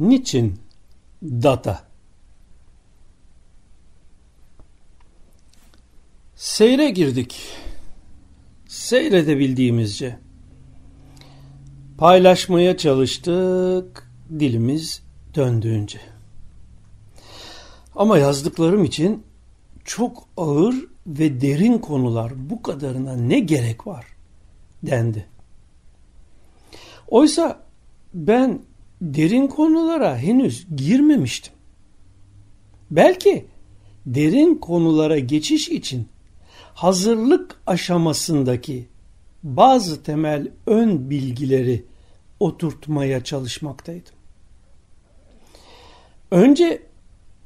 Niçin data? Seyre girdik. Seyredebildiğimizce. Paylaşmaya çalıştık dilimiz döndüğünce. Ama yazdıklarım için çok ağır ve derin konular bu kadarına ne gerek var dendi. Oysa ben derin konulara henüz girmemiştim. Belki derin konulara geçiş için hazırlık aşamasındaki bazı temel ön bilgileri oturtmaya çalışmaktaydım. Önce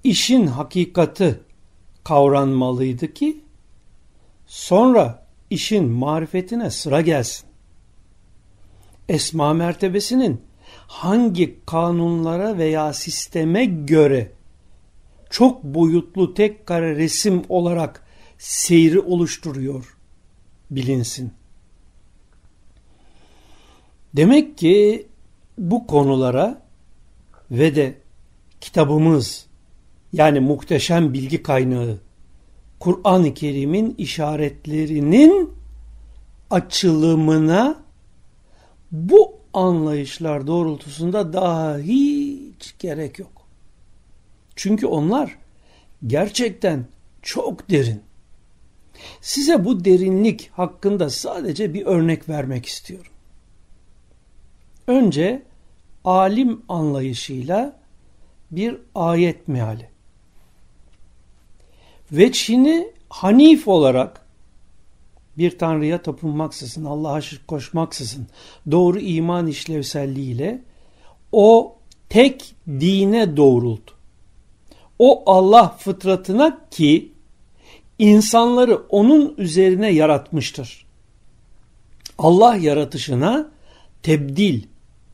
işin hakikati kavranmalıydı ki sonra işin marifetine sıra gelsin. Esma mertebesinin hangi kanunlara veya sisteme göre çok boyutlu tek kare resim olarak seyri oluşturuyor bilinsin. Demek ki bu konulara ve de kitabımız yani muhteşem bilgi kaynağı Kur'an-ı Kerim'in işaretlerinin açılımına bu anlayışlar doğrultusunda daha hiç gerek yok. Çünkü onlar gerçekten çok derin. Size bu derinlik hakkında sadece bir örnek vermek istiyorum. Önce alim anlayışıyla bir ayet meali. Veçhini hanif olarak bir tanrıya tapınmaksızın, Allah'a şirk koşmaksızın, doğru iman işlevselliğiyle o tek dine doğruldu. O Allah fıtratına ki insanları onun üzerine yaratmıştır. Allah yaratışına tebdil,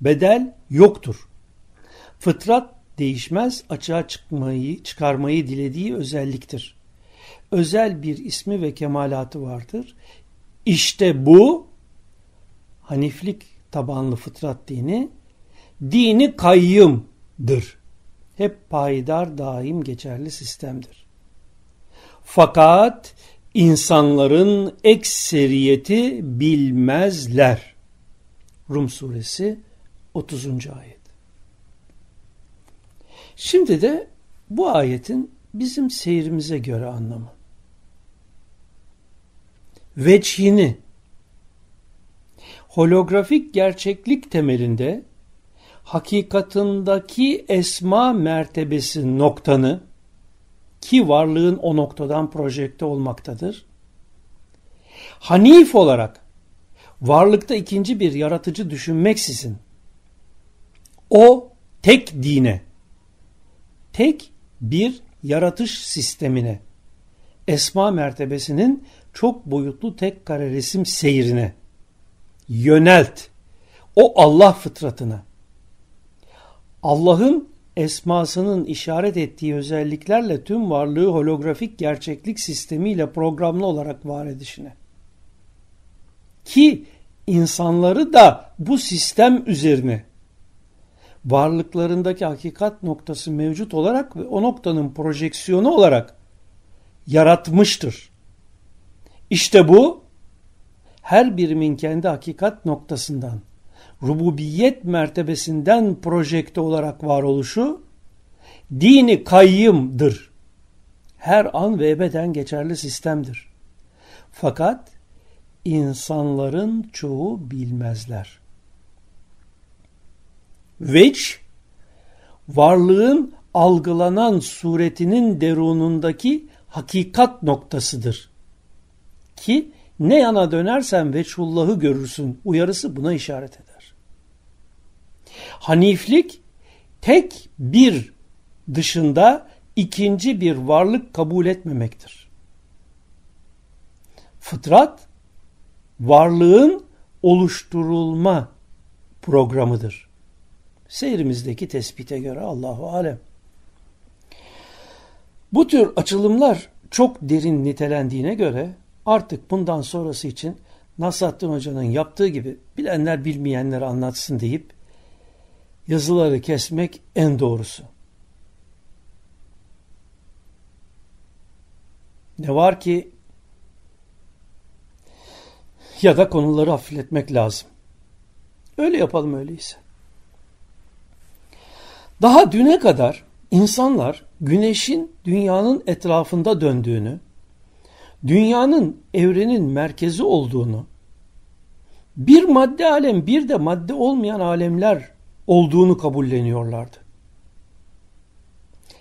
bedel yoktur. Fıtrat değişmez, açığa çıkmayı, çıkarmayı dilediği özelliktir. Özel bir ismi ve kemalatı vardır. İşte bu Haniflik tabanlı fıtrat dini dini kayyımdır. Hep payidar daim geçerli sistemdir. Fakat insanların ekseriyeti bilmezler. Rum suresi 30. ayet. Şimdi de bu ayetin bizim seyrimize göre anlamı. Veçhini holografik gerçeklik temelinde hakikatındaki esma mertebesi noktanı ki varlığın o noktadan projekte olmaktadır. Hanif olarak varlıkta ikinci bir yaratıcı düşünmeksizin o tek dine, tek bir yaratış sistemine, esma mertebesinin çok boyutlu tek kare resim seyrine yönelt. O Allah fıtratına. Allah'ın esmasının işaret ettiği özelliklerle tüm varlığı holografik gerçeklik sistemiyle programlı olarak var edişine. Ki insanları da bu sistem üzerine varlıklarındaki hakikat noktası mevcut olarak ve o noktanın projeksiyonu olarak yaratmıştır. İşte bu her birimin kendi hakikat noktasından, rububiyet mertebesinden projekte olarak varoluşu dini kayyımdır. Her an ve ebeden geçerli sistemdir. Fakat insanların çoğu bilmezler. Veç, varlığın algılanan suretinin derunundaki hakikat noktasıdır. Ki ne yana dönersen veçhullahı görürsün uyarısı buna işaret eder. Haniflik tek bir dışında ikinci bir varlık kabul etmemektir. Fıtrat varlığın oluşturulma programıdır. Seyrimizdeki tespite göre Allahu alem. Bu tür açılımlar çok derin nitelendiğine göre artık bundan sonrası için Nasrattin Hoca'nın yaptığı gibi bilenler bilmeyenleri anlatsın deyip yazıları kesmek en doğrusu. Ne var ki ya da konuları hafifletmek lazım. Öyle yapalım öyleyse. Daha düne kadar insanlar güneşin dünyanın etrafında döndüğünü, dünyanın evrenin merkezi olduğunu, bir madde alem bir de madde olmayan alemler olduğunu kabulleniyorlardı.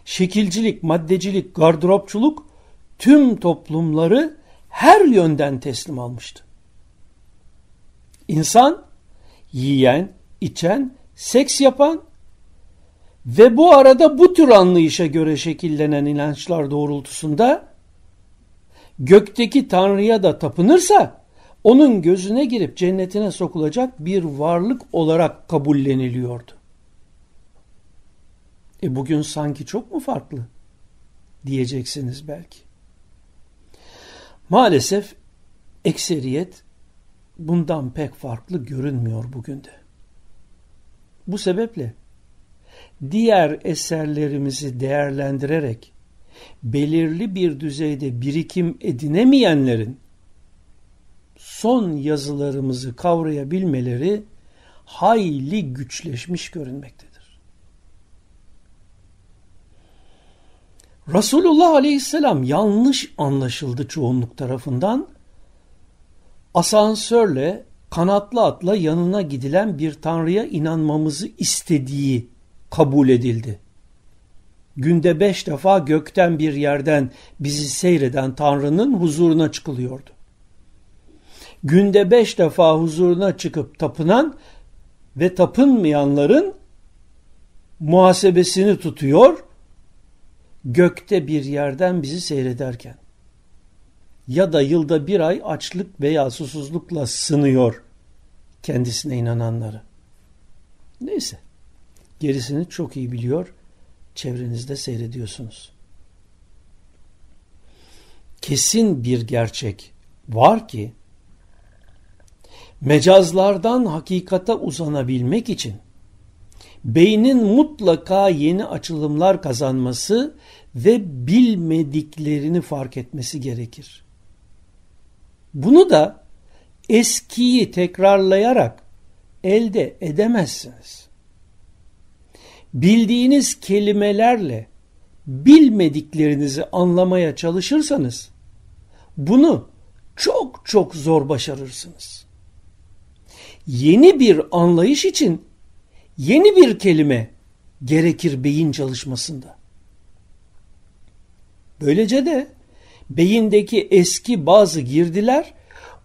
Şekilcilik, maddecilik, gardıropçuluk tüm toplumları her yönden teslim almıştı. İnsan yiyen, içen, seks yapan ve bu arada bu tür anlayışa göre şekillenen inançlar doğrultusunda gökteki Tanrı'ya da tapınırsa onun gözüne girip cennetine sokulacak bir varlık olarak kabulleniliyordu. E bugün sanki çok mu farklı diyeceksiniz belki. Maalesef ekseriyet bundan pek farklı görünmüyor bugün de. Bu sebeple diğer eserlerimizi değerlendirerek belirli bir düzeyde birikim edinemeyenlerin son yazılarımızı kavrayabilmeleri hayli güçleşmiş görünmektedir. Resulullah Aleyhisselam yanlış anlaşıldı çoğunluk tarafından. Asansörle, kanatlı atla yanına gidilen bir tanrıya inanmamızı istediği kabul edildi. Günde beş defa gökten bir yerden bizi seyreden Tanrı'nın huzuruna çıkılıyordu. Günde beş defa huzuruna çıkıp tapınan ve tapınmayanların muhasebesini tutuyor, gökte bir yerden bizi seyrederken ya da yılda bir ay açlık veya susuzlukla sınıyor kendisine inananları. Neyse. Gerisini çok iyi biliyor. Çevrenizde seyrediyorsunuz. Kesin bir gerçek var ki mecazlardan hakikate uzanabilmek için beynin mutlaka yeni açılımlar kazanması ve bilmediklerini fark etmesi gerekir. Bunu da eskiyi tekrarlayarak elde edemezsiniz bildiğiniz kelimelerle bilmediklerinizi anlamaya çalışırsanız bunu çok çok zor başarırsınız. Yeni bir anlayış için yeni bir kelime gerekir beyin çalışmasında. Böylece de beyindeki eski bazı girdiler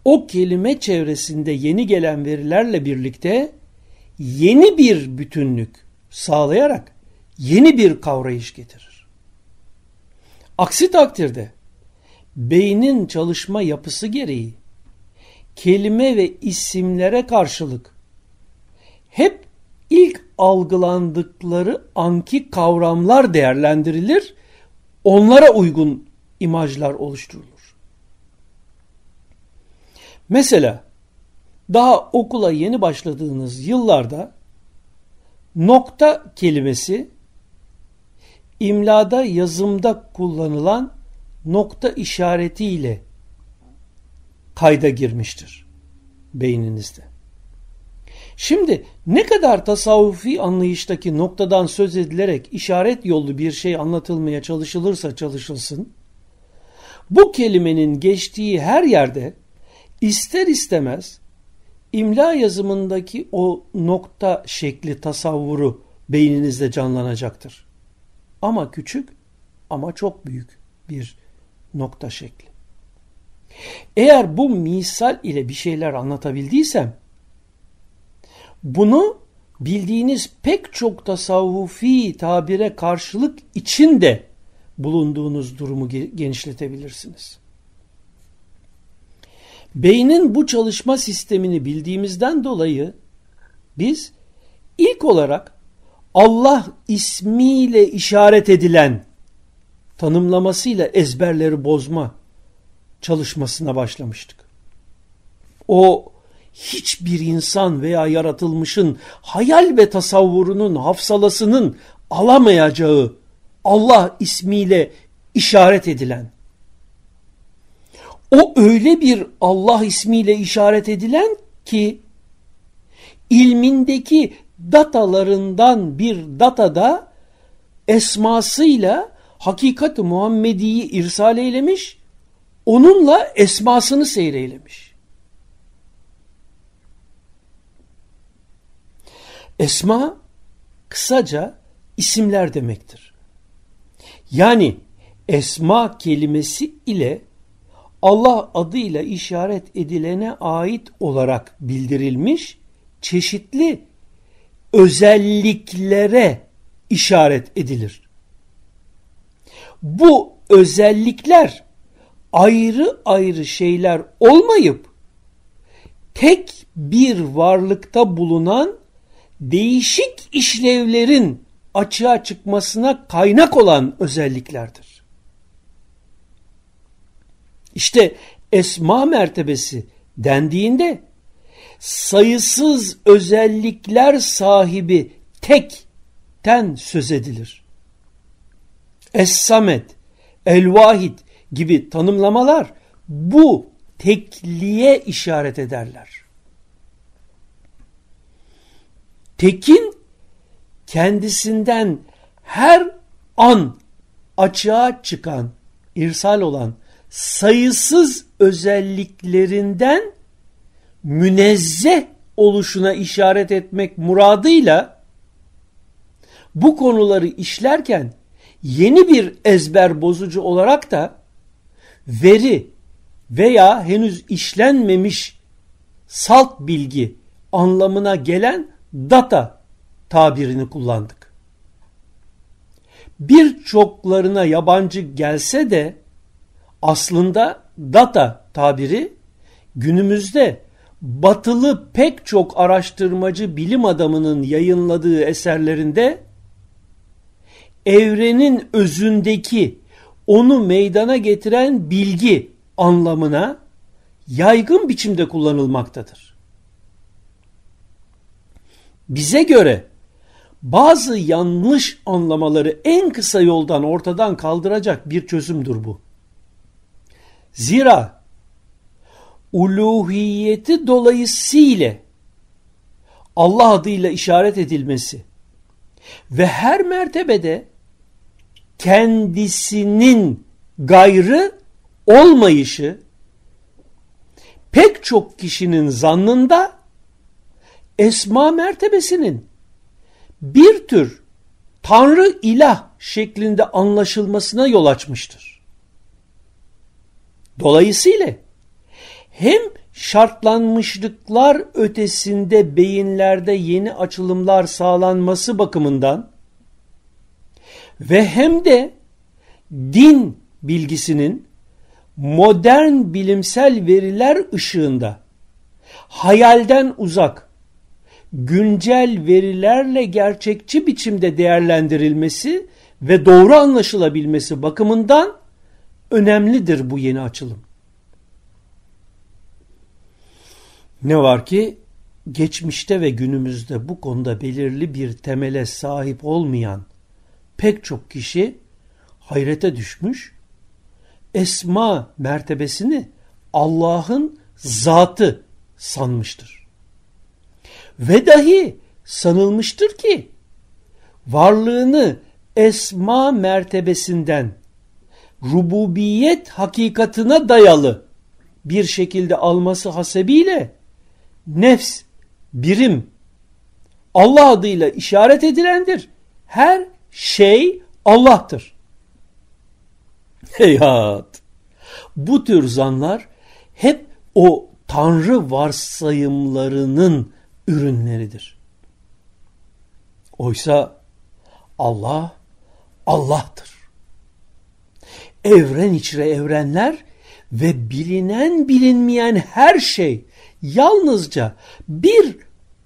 o kelime çevresinde yeni gelen verilerle birlikte yeni bir bütünlük, sağlayarak yeni bir kavrayış getirir. Aksi takdirde beynin çalışma yapısı gereği kelime ve isimlere karşılık hep ilk algılandıkları anki kavramlar değerlendirilir, onlara uygun imajlar oluşturulur. Mesela daha okula yeni başladığınız yıllarda Nokta kelimesi imlada yazımda kullanılan nokta işaretiyle kayda girmiştir beyninizde. Şimdi ne kadar tasavvufi anlayıştaki noktadan söz edilerek işaret yollu bir şey anlatılmaya çalışılırsa çalışılsın, bu kelimenin geçtiği her yerde ister istemez imla yazımındaki o nokta şekli tasavvuru beyninizde canlanacaktır. Ama küçük ama çok büyük bir nokta şekli. Eğer bu misal ile bir şeyler anlatabildiysem bunu bildiğiniz pek çok tasavvufi tabire karşılık içinde bulunduğunuz durumu genişletebilirsiniz. Beynin bu çalışma sistemini bildiğimizden dolayı biz ilk olarak Allah ismiyle işaret edilen tanımlamasıyla ezberleri bozma çalışmasına başlamıştık. O hiçbir insan veya yaratılmışın hayal ve tasavvurunun hafsalasının alamayacağı Allah ismiyle işaret edilen o öyle bir Allah ismiyle işaret edilen ki ilmindeki datalarından bir datada esmasıyla hakikat-ı Muhammedi'yi irsal eylemiş, onunla esmasını seyreylemiş. Esma kısaca isimler demektir. Yani esma kelimesi ile Allah adıyla işaret edilene ait olarak bildirilmiş çeşitli özelliklere işaret edilir. Bu özellikler ayrı ayrı şeyler olmayıp tek bir varlıkta bulunan değişik işlevlerin açığa çıkmasına kaynak olan özelliklerdir. İşte esma mertebesi dendiğinde sayısız özellikler sahibi tekten söz edilir. Es-Samet, El-Vahid gibi tanımlamalar bu tekliğe işaret ederler. Tekin kendisinden her an açığa çıkan, irsal olan sayısız özelliklerinden münezzeh oluşuna işaret etmek muradıyla bu konuları işlerken yeni bir ezber bozucu olarak da veri veya henüz işlenmemiş salt bilgi anlamına gelen data tabirini kullandık. Birçoklarına yabancı gelse de aslında data tabiri günümüzde batılı pek çok araştırmacı bilim adamının yayınladığı eserlerinde evrenin özündeki onu meydana getiren bilgi anlamına yaygın biçimde kullanılmaktadır. Bize göre bazı yanlış anlamaları en kısa yoldan ortadan kaldıracak bir çözümdür bu. Zira uluhiyeti dolayısıyla Allah adıyla işaret edilmesi ve her mertebede kendisinin gayrı olmayışı pek çok kişinin zannında esma mertebesinin bir tür tanrı ilah şeklinde anlaşılmasına yol açmıştır. Dolayısıyla hem şartlanmışlıklar ötesinde beyinlerde yeni açılımlar sağlanması bakımından ve hem de din bilgisinin modern bilimsel veriler ışığında hayalden uzak, güncel verilerle gerçekçi biçimde değerlendirilmesi ve doğru anlaşılabilmesi bakımından önemlidir bu yeni açılım. Ne var ki geçmişte ve günümüzde bu konuda belirli bir temele sahip olmayan pek çok kişi hayrete düşmüş, esma mertebesini Allah'ın zatı sanmıştır. Ve dahi sanılmıştır ki varlığını esma mertebesinden rububiyet hakikatına dayalı bir şekilde alması hasebiyle nefs, birim Allah adıyla işaret edilendir. Her şey Allah'tır. Heyhat! Bu tür zanlar hep o tanrı varsayımlarının ürünleridir. Oysa Allah Allah'tır. Evren içre evrenler ve bilinen bilinmeyen her şey yalnızca bir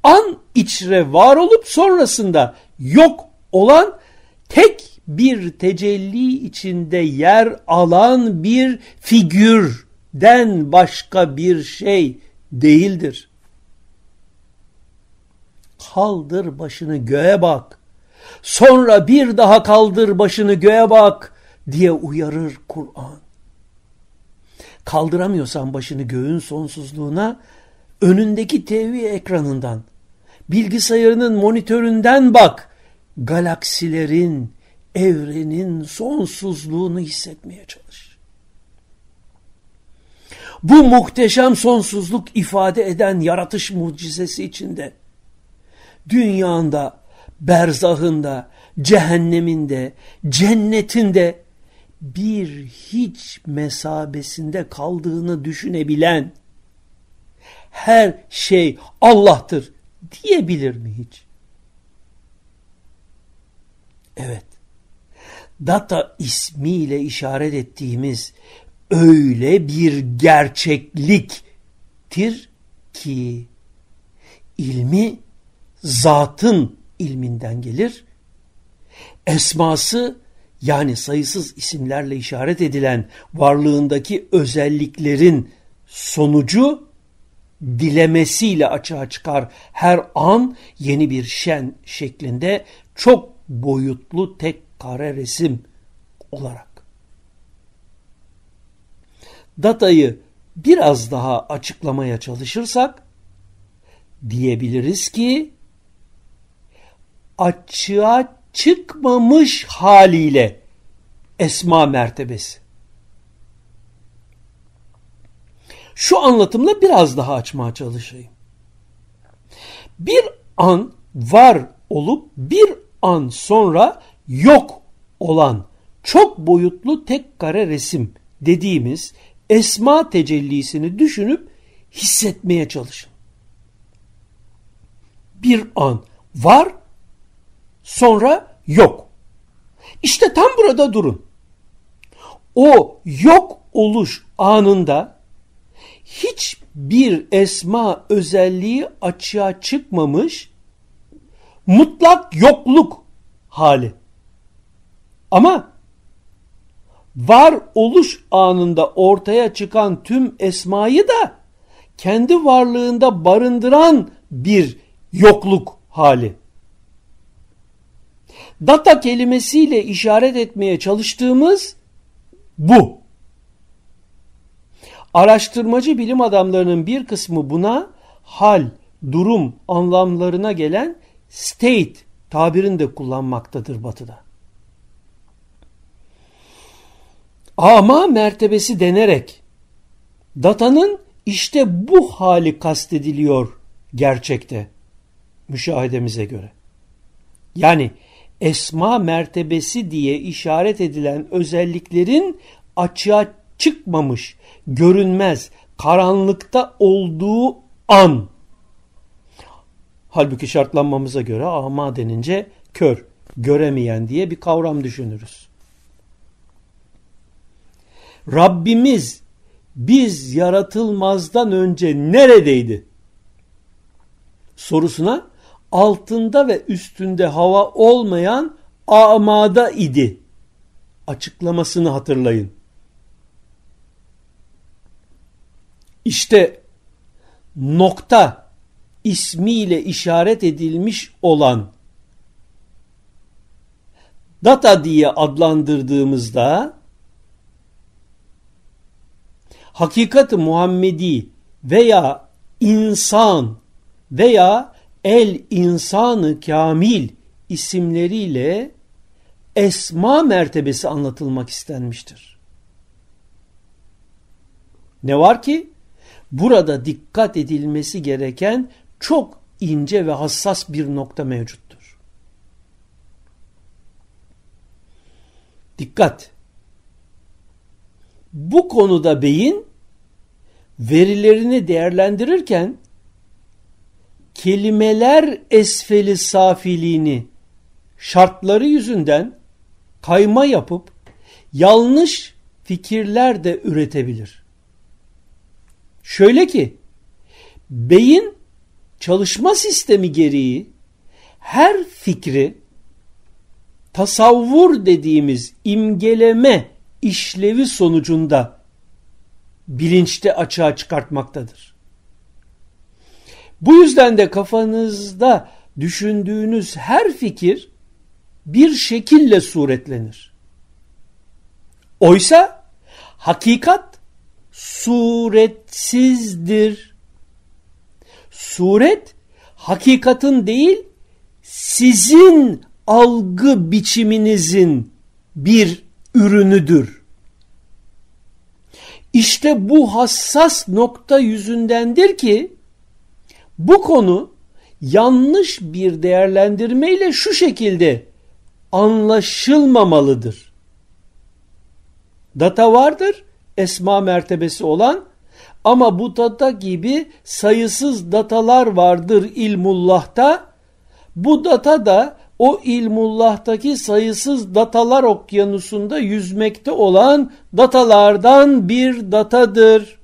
an içre var olup sonrasında yok olan tek bir tecelli içinde yer alan bir figürden başka bir şey değildir. kaldır başını göğe bak. Sonra bir daha kaldır başını göğe bak diye uyarır Kur'an. Kaldıramıyorsan başını göğün sonsuzluğuna önündeki TV ekranından, bilgisayarının monitöründen bak. Galaksilerin, evrenin sonsuzluğunu hissetmeye çalış. Bu muhteşem sonsuzluk ifade eden yaratış mucizesi içinde dünyanda, berzahında, cehenneminde, cennetinde bir hiç mesabesinde kaldığını düşünebilen her şey Allah'tır diyebilir mi hiç? Evet. Data ismiyle işaret ettiğimiz öyle bir gerçekliktir ki ilmi zatın ilminden gelir. Esması yani sayısız isimlerle işaret edilen varlığındaki özelliklerin sonucu dilemesiyle açığa çıkar. Her an yeni bir şen şeklinde çok boyutlu tek kare resim olarak. Datayı biraz daha açıklamaya çalışırsak diyebiliriz ki açığa çıkmamış haliyle esma mertebesi. Şu anlatımla biraz daha açmaya çalışayım. Bir an var olup bir an sonra yok olan çok boyutlu tek kare resim dediğimiz esma tecellisini düşünüp hissetmeye çalışın. Bir an var sonra yok. İşte tam burada durun. O yok oluş anında hiçbir esma özelliği açığa çıkmamış mutlak yokluk hali. Ama var oluş anında ortaya çıkan tüm esmayı da kendi varlığında barındıran bir yokluk hali. Data kelimesiyle işaret etmeye çalıştığımız bu. Araştırmacı bilim adamlarının bir kısmı buna hal, durum anlamlarına gelen state tabirini de kullanmaktadır batıda. Ama mertebesi denerek datanın işte bu hali kastediliyor gerçekte müşahedemize göre. Yani esma mertebesi diye işaret edilen özelliklerin açığa çıkmamış, görünmez, karanlıkta olduğu an. Halbuki şartlanmamıza göre ama denince kör, göremeyen diye bir kavram düşünürüz. Rabbimiz biz yaratılmazdan önce neredeydi? Sorusuna altında ve üstünde hava olmayan amada idi. Açıklamasını hatırlayın. İşte nokta ismiyle işaret edilmiş olan data diye adlandırdığımızda hakikat-ı Muhammedi veya insan veya el insanı kamil isimleriyle esma mertebesi anlatılmak istenmiştir. Ne var ki burada dikkat edilmesi gereken çok ince ve hassas bir nokta mevcuttur. Dikkat! Bu konuda beyin verilerini değerlendirirken kelimeler esfeli safiliğini şartları yüzünden kayma yapıp yanlış fikirler de üretebilir. Şöyle ki beyin çalışma sistemi gereği her fikri tasavvur dediğimiz imgeleme işlevi sonucunda bilinçte açığa çıkartmaktadır. Bu yüzden de kafanızda düşündüğünüz her fikir bir şekille suretlenir. Oysa hakikat suretsizdir. Suret hakikatin değil sizin algı biçiminizin bir ürünüdür. İşte bu hassas nokta yüzündendir ki bu konu yanlış bir değerlendirmeyle şu şekilde anlaşılmamalıdır. Data vardır, esma mertebesi olan ama bu data gibi sayısız datalar vardır ilmullah'ta. Bu data da o ilmullah'taki sayısız datalar okyanusunda yüzmekte olan datalardan bir datadır.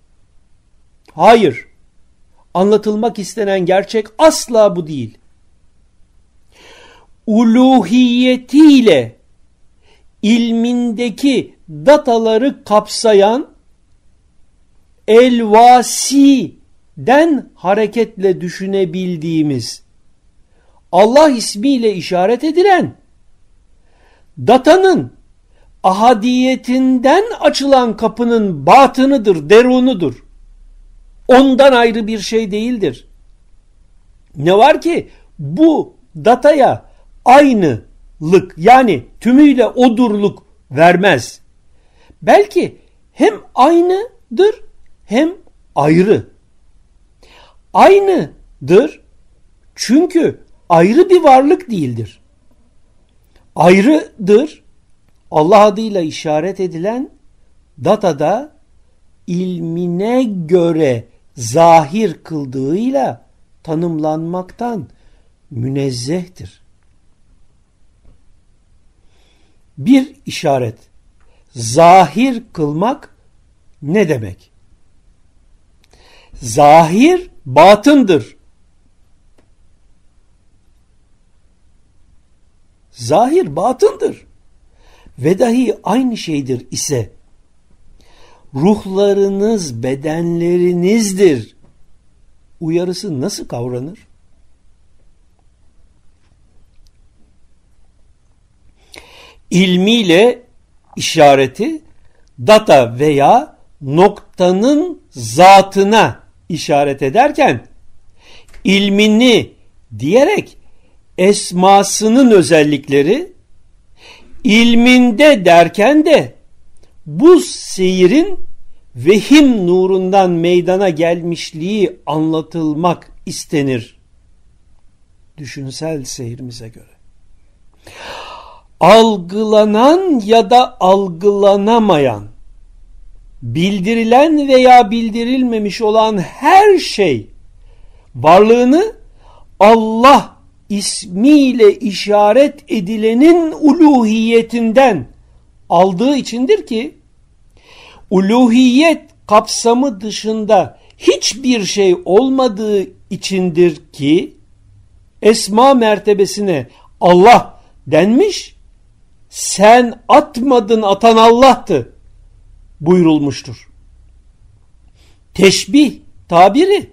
Hayır. Anlatılmak istenen gerçek asla bu değil. Uluhiyetiyle ilmindeki dataları kapsayan elvasi'den hareketle düşünebildiğimiz Allah ismiyle işaret edilen datanın ahadiyetinden açılan kapının batınıdır, derunudur. Ondan ayrı bir şey değildir. Ne var ki bu dataya aynılık yani tümüyle odurluk vermez. Belki hem aynıdır hem ayrı. Aynıdır çünkü ayrı bir varlık değildir. Ayrıdır Allah adıyla işaret edilen datada ilmine göre zahir kıldığıyla tanımlanmaktan münezzehtir. Bir işaret zahir kılmak ne demek? Zahir batındır. Zahir batındır. Ve dahi aynı şeydir ise ruhlarınız bedenlerinizdir. Uyarısı nasıl kavranır? İlmiyle işareti data veya noktanın zatına işaret ederken ilmini diyerek esmasının özellikleri ilminde derken de bu seyirin vehim nurundan meydana gelmişliği anlatılmak istenir. Düşünsel seyirimize göre. Algılanan ya da algılanamayan, bildirilen veya bildirilmemiş olan her şey varlığını Allah ismiyle işaret edilenin uluhiyetinden aldığı içindir ki uluhiyet kapsamı dışında hiçbir şey olmadığı içindir ki esma mertebesine Allah denmiş sen atmadın atan Allah'tı buyurulmuştur. Teşbih tabiri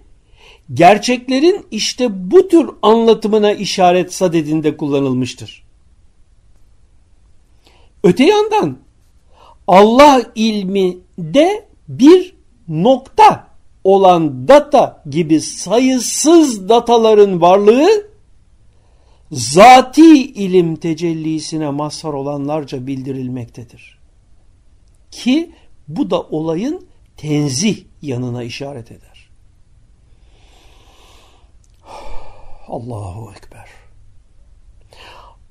gerçeklerin işte bu tür anlatımına işaret sadedinde kullanılmıştır. Öte yandan Allah ilminde bir nokta olan data gibi sayısız dataların varlığı zati ilim tecellisine mazhar olanlarca bildirilmektedir. Ki bu da olayın tenzih yanına işaret eder. Allahu Ekber.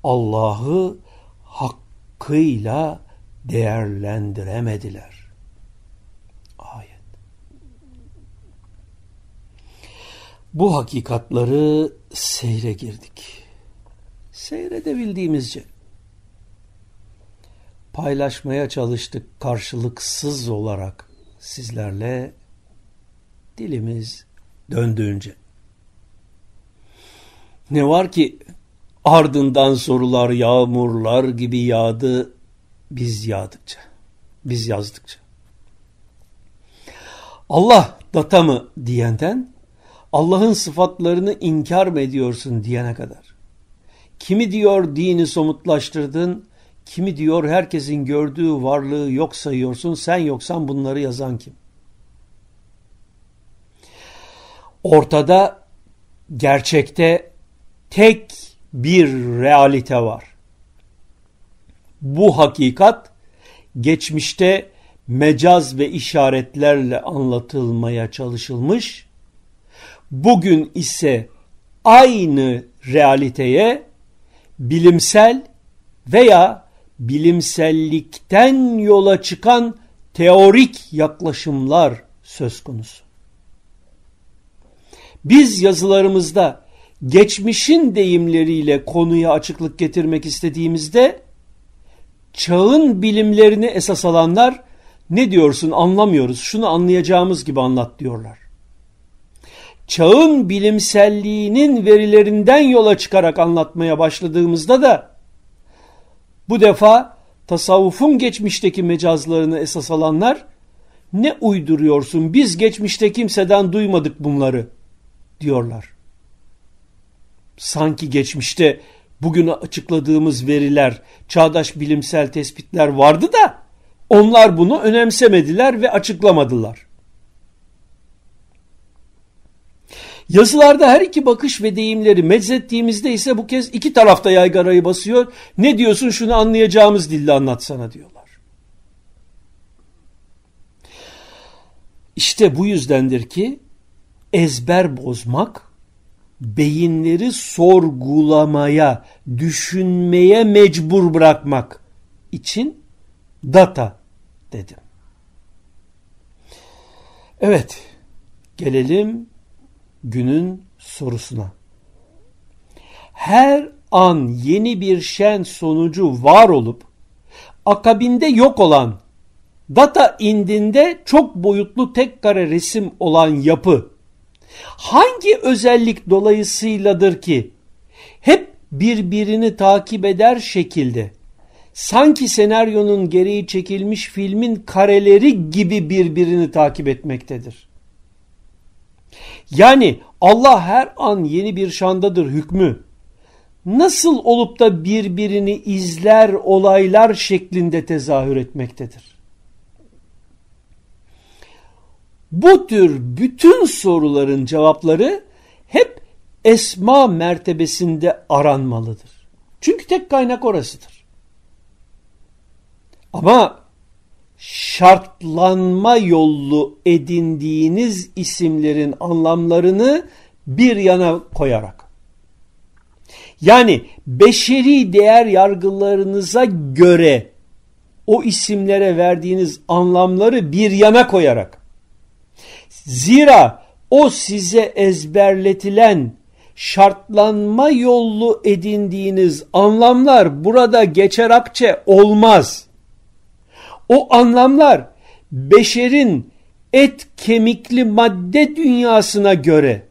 Allah'ı hakkıyla değerlendiremediler. Ayet. Bu hakikatları seyre girdik. Seyredebildiğimizce paylaşmaya çalıştık karşılıksız olarak sizlerle dilimiz döndüğünce. Ne var ki ardından sorular yağmurlar gibi yağdı biz yağdıkça, biz yazdıkça. Allah data mı diyenden Allah'ın sıfatlarını inkar mı ediyorsun diyene kadar. Kimi diyor dini somutlaştırdın, kimi diyor herkesin gördüğü varlığı yok sayıyorsun, sen yoksan bunları yazan kim? Ortada gerçekte tek bir realite var. Bu hakikat geçmişte mecaz ve işaretlerle anlatılmaya çalışılmış. Bugün ise aynı realiteye bilimsel veya bilimsellikten yola çıkan teorik yaklaşımlar söz konusu. Biz yazılarımızda geçmişin deyimleriyle konuya açıklık getirmek istediğimizde çağın bilimlerini esas alanlar ne diyorsun anlamıyoruz şunu anlayacağımız gibi anlat diyorlar. Çağın bilimselliğinin verilerinden yola çıkarak anlatmaya başladığımızda da bu defa tasavvufun geçmişteki mecazlarını esas alanlar ne uyduruyorsun biz geçmişte kimseden duymadık bunları diyorlar. Sanki geçmişte bugün açıkladığımız veriler, çağdaş bilimsel tespitler vardı da onlar bunu önemsemediler ve açıklamadılar. Yazılarda her iki bakış ve deyimleri meczettiğimizde ise bu kez iki tarafta yaygarayı basıyor. Ne diyorsun şunu anlayacağımız dille anlatsana diyorlar. İşte bu yüzdendir ki ezber bozmak, beyinleri sorgulamaya, düşünmeye mecbur bırakmak için data dedim. Evet, gelelim günün sorusuna. Her an yeni bir şen sonucu var olup akabinde yok olan data indinde çok boyutlu tek kare resim olan yapı hangi özellik dolayısıyladır ki hep birbirini takip eder şekilde sanki senaryonun gereği çekilmiş filmin kareleri gibi birbirini takip etmektedir. Yani Allah her an yeni bir şandadır hükmü. Nasıl olup da birbirini izler olaylar şeklinde tezahür etmektedir. Bu tür bütün soruların cevapları hep esma mertebesinde aranmalıdır. Çünkü tek kaynak orasıdır. Ama şartlanma yollu edindiğiniz isimlerin anlamlarını bir yana koyarak. Yani beşeri değer yargılarınıza göre o isimlere verdiğiniz anlamları bir yana koyarak. Zira o size ezberletilen şartlanma yollu edindiğiniz anlamlar burada geçer akçe olmaz. O anlamlar beşerin et kemikli madde dünyasına göre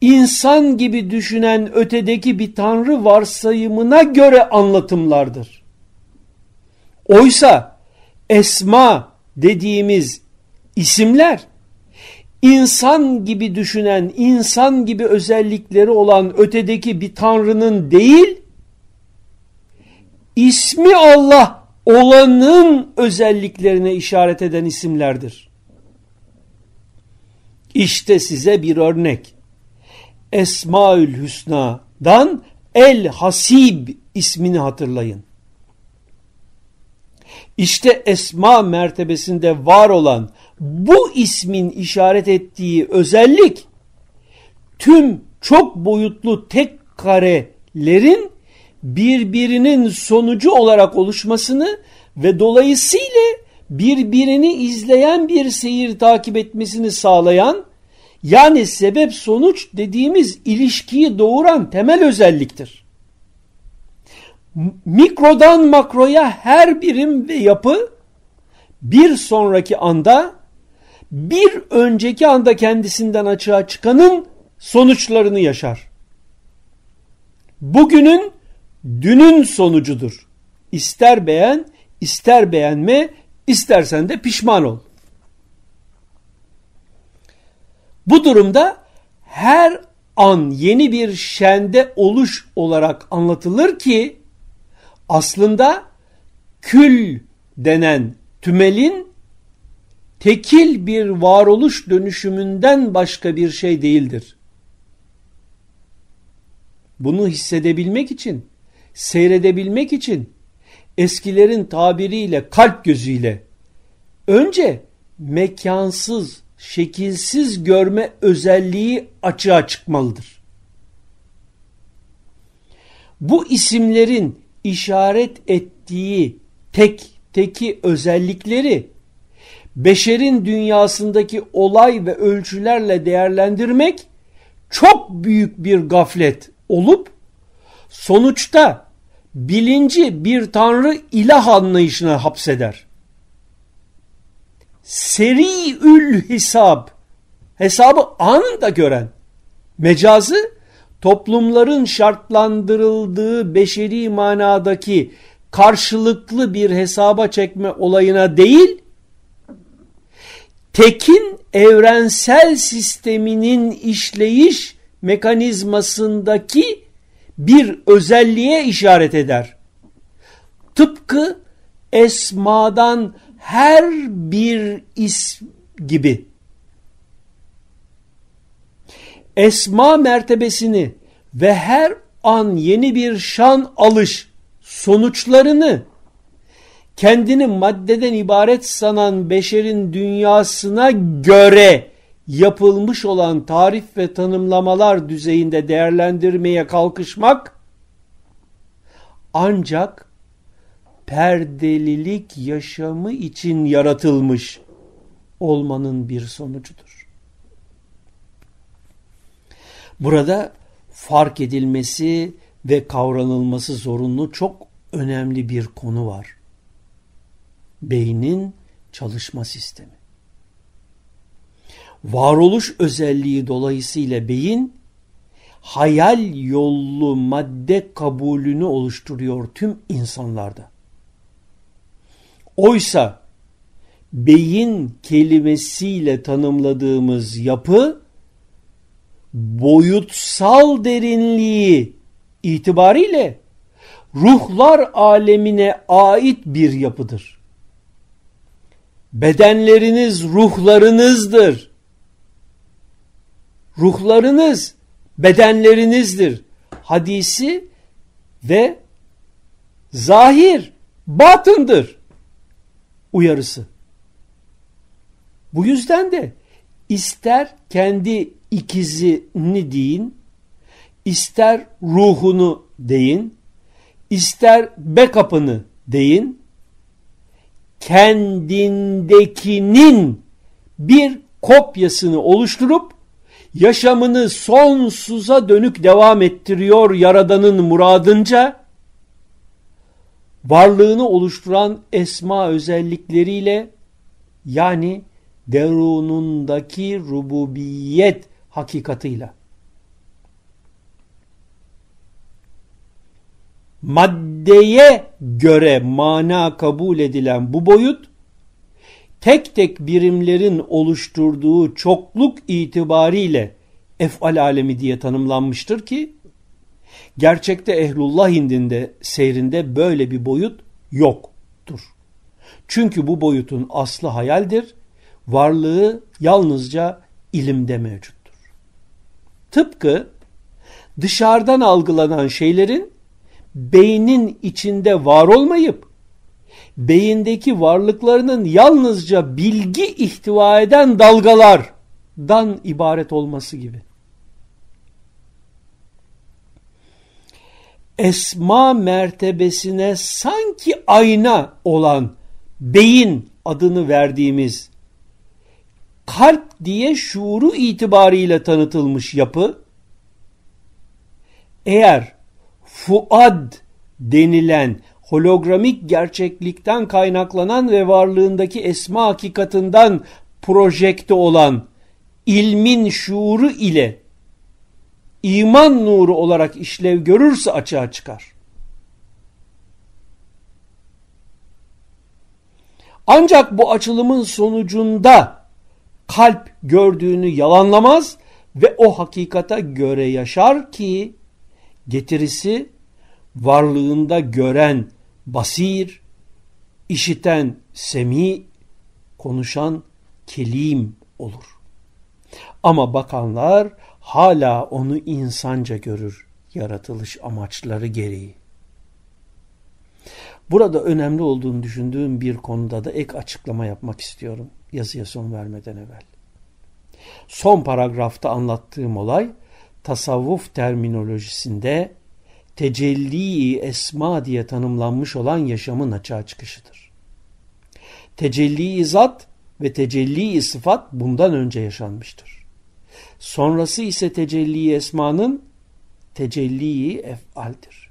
insan gibi düşünen ötedeki bir tanrı varsayımına göre anlatımlardır. Oysa esma dediğimiz isimler insan gibi düşünen, insan gibi özellikleri olan ötedeki bir tanrının değil, ismi Allah olanın özelliklerine işaret eden isimlerdir. İşte size bir örnek. Esmaül Hüsna'dan El Hasib ismini hatırlayın. İşte esma mertebesinde var olan bu ismin işaret ettiği özellik tüm çok boyutlu tek karelerin birbirinin sonucu olarak oluşmasını ve dolayısıyla birbirini izleyen bir seyir takip etmesini sağlayan yani sebep sonuç dediğimiz ilişkiyi doğuran temel özelliktir. Mikrodan makroya her birim ve yapı bir sonraki anda bir önceki anda kendisinden açığa çıkanın sonuçlarını yaşar. Bugünün dünün sonucudur. İster beğen, ister beğenme, istersen de pişman ol. Bu durumda her an yeni bir şende oluş olarak anlatılır ki aslında kül denen tümelin tekil bir varoluş dönüşümünden başka bir şey değildir. Bunu hissedebilmek için, seyredebilmek için eskilerin tabiriyle kalp gözüyle önce mekansız, şekilsiz görme özelliği açığa çıkmalıdır. Bu isimlerin işaret ettiği tek teki özellikleri beşerin dünyasındaki olay ve ölçülerle değerlendirmek çok büyük bir gaflet olup sonuçta bilinci bir tanrı ilah anlayışına hapseder. Seriül hesap, hesabı anında gören, mecazı toplumların şartlandırıldığı beşeri manadaki karşılıklı bir hesaba çekme olayına değil, tekin evrensel sisteminin işleyiş mekanizmasındaki bir özelliğe işaret eder. Tıpkı esmadan her bir ism gibi. Esma mertebesini ve her an yeni bir şan alış sonuçlarını kendini maddeden ibaret sanan beşerin dünyasına göre yapılmış olan tarif ve tanımlamalar düzeyinde değerlendirmeye kalkışmak ancak perdelilik yaşamı için yaratılmış olmanın bir sonucudur. Burada fark edilmesi ve kavranılması zorunlu çok önemli bir konu var. Beynin çalışma sistemi. Varoluş özelliği dolayısıyla beyin hayal yollu madde kabulünü oluşturuyor tüm insanlarda. Oysa beyin kelimesiyle tanımladığımız yapı boyutsal derinliği itibariyle ruhlar alemine ait bir yapıdır. Bedenleriniz ruhlarınızdır. Ruhlarınız bedenlerinizdir. Hadisi ve zahir batındır uyarısı. Bu yüzden de ister kendi ikizini deyin, ister ruhunu deyin, ister backup'ını deyin, kendindekinin bir kopyasını oluşturup yaşamını sonsuza dönük devam ettiriyor Yaradan'ın muradınca, varlığını oluşturan esma özellikleriyle yani derunundaki rububiyet hakikatıyla. Maddeye göre mana kabul edilen bu boyut tek tek birimlerin oluşturduğu çokluk itibariyle efal alemi diye tanımlanmıştır ki gerçekte ehlullah indinde seyrinde böyle bir boyut yoktur. Çünkü bu boyutun aslı hayaldir, varlığı yalnızca ilimde mevcuttur. Tıpkı dışarıdan algılanan şeylerin beynin içinde var olmayıp beyindeki varlıklarının yalnızca bilgi ihtiva eden dalgalardan ibaret olması gibi. Esma mertebesine sanki ayna olan beyin adını verdiğimiz kalp diye şuuru itibariyle tanıtılmış yapı eğer fuad denilen hologramik gerçeklikten kaynaklanan ve varlığındaki esma hakikatinden projekte olan ilmin şuuru ile iman nuru olarak işlev görürse açığa çıkar. Ancak bu açılımın sonucunda kalp gördüğünü yalanlamaz ve o hakikata göre yaşar ki getirisi varlığında gören basir, işiten semi, konuşan kelim olur. Ama bakanlar hala onu insanca görür yaratılış amaçları gereği. Burada önemli olduğunu düşündüğüm bir konuda da ek açıklama yapmak istiyorum yazıya son vermeden evvel. Son paragrafta anlattığım olay tasavvuf terminolojisinde tecelli esma diye tanımlanmış olan yaşamın açığa çıkışıdır. Tecelli zat ve tecelli sıfat bundan önce yaşanmıştır. Sonrası ise tecelli esmanın tecelli efaldir.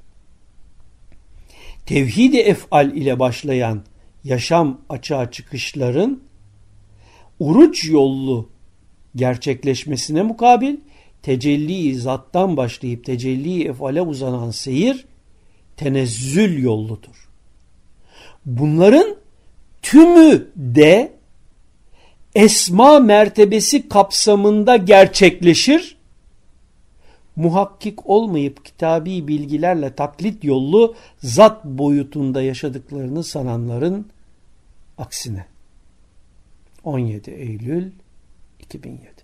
Tevhid-i efal ile başlayan yaşam açığa çıkışların uruç yollu gerçekleşmesine mukabil tecelli zattan başlayıp tecelli efale uzanan seyir tenezzül yolludur. Bunların tümü de esma mertebesi kapsamında gerçekleşir. Muhakkik olmayıp kitabi bilgilerle taklit yollu zat boyutunda yaşadıklarını sananların aksine. 17 Eylül 2007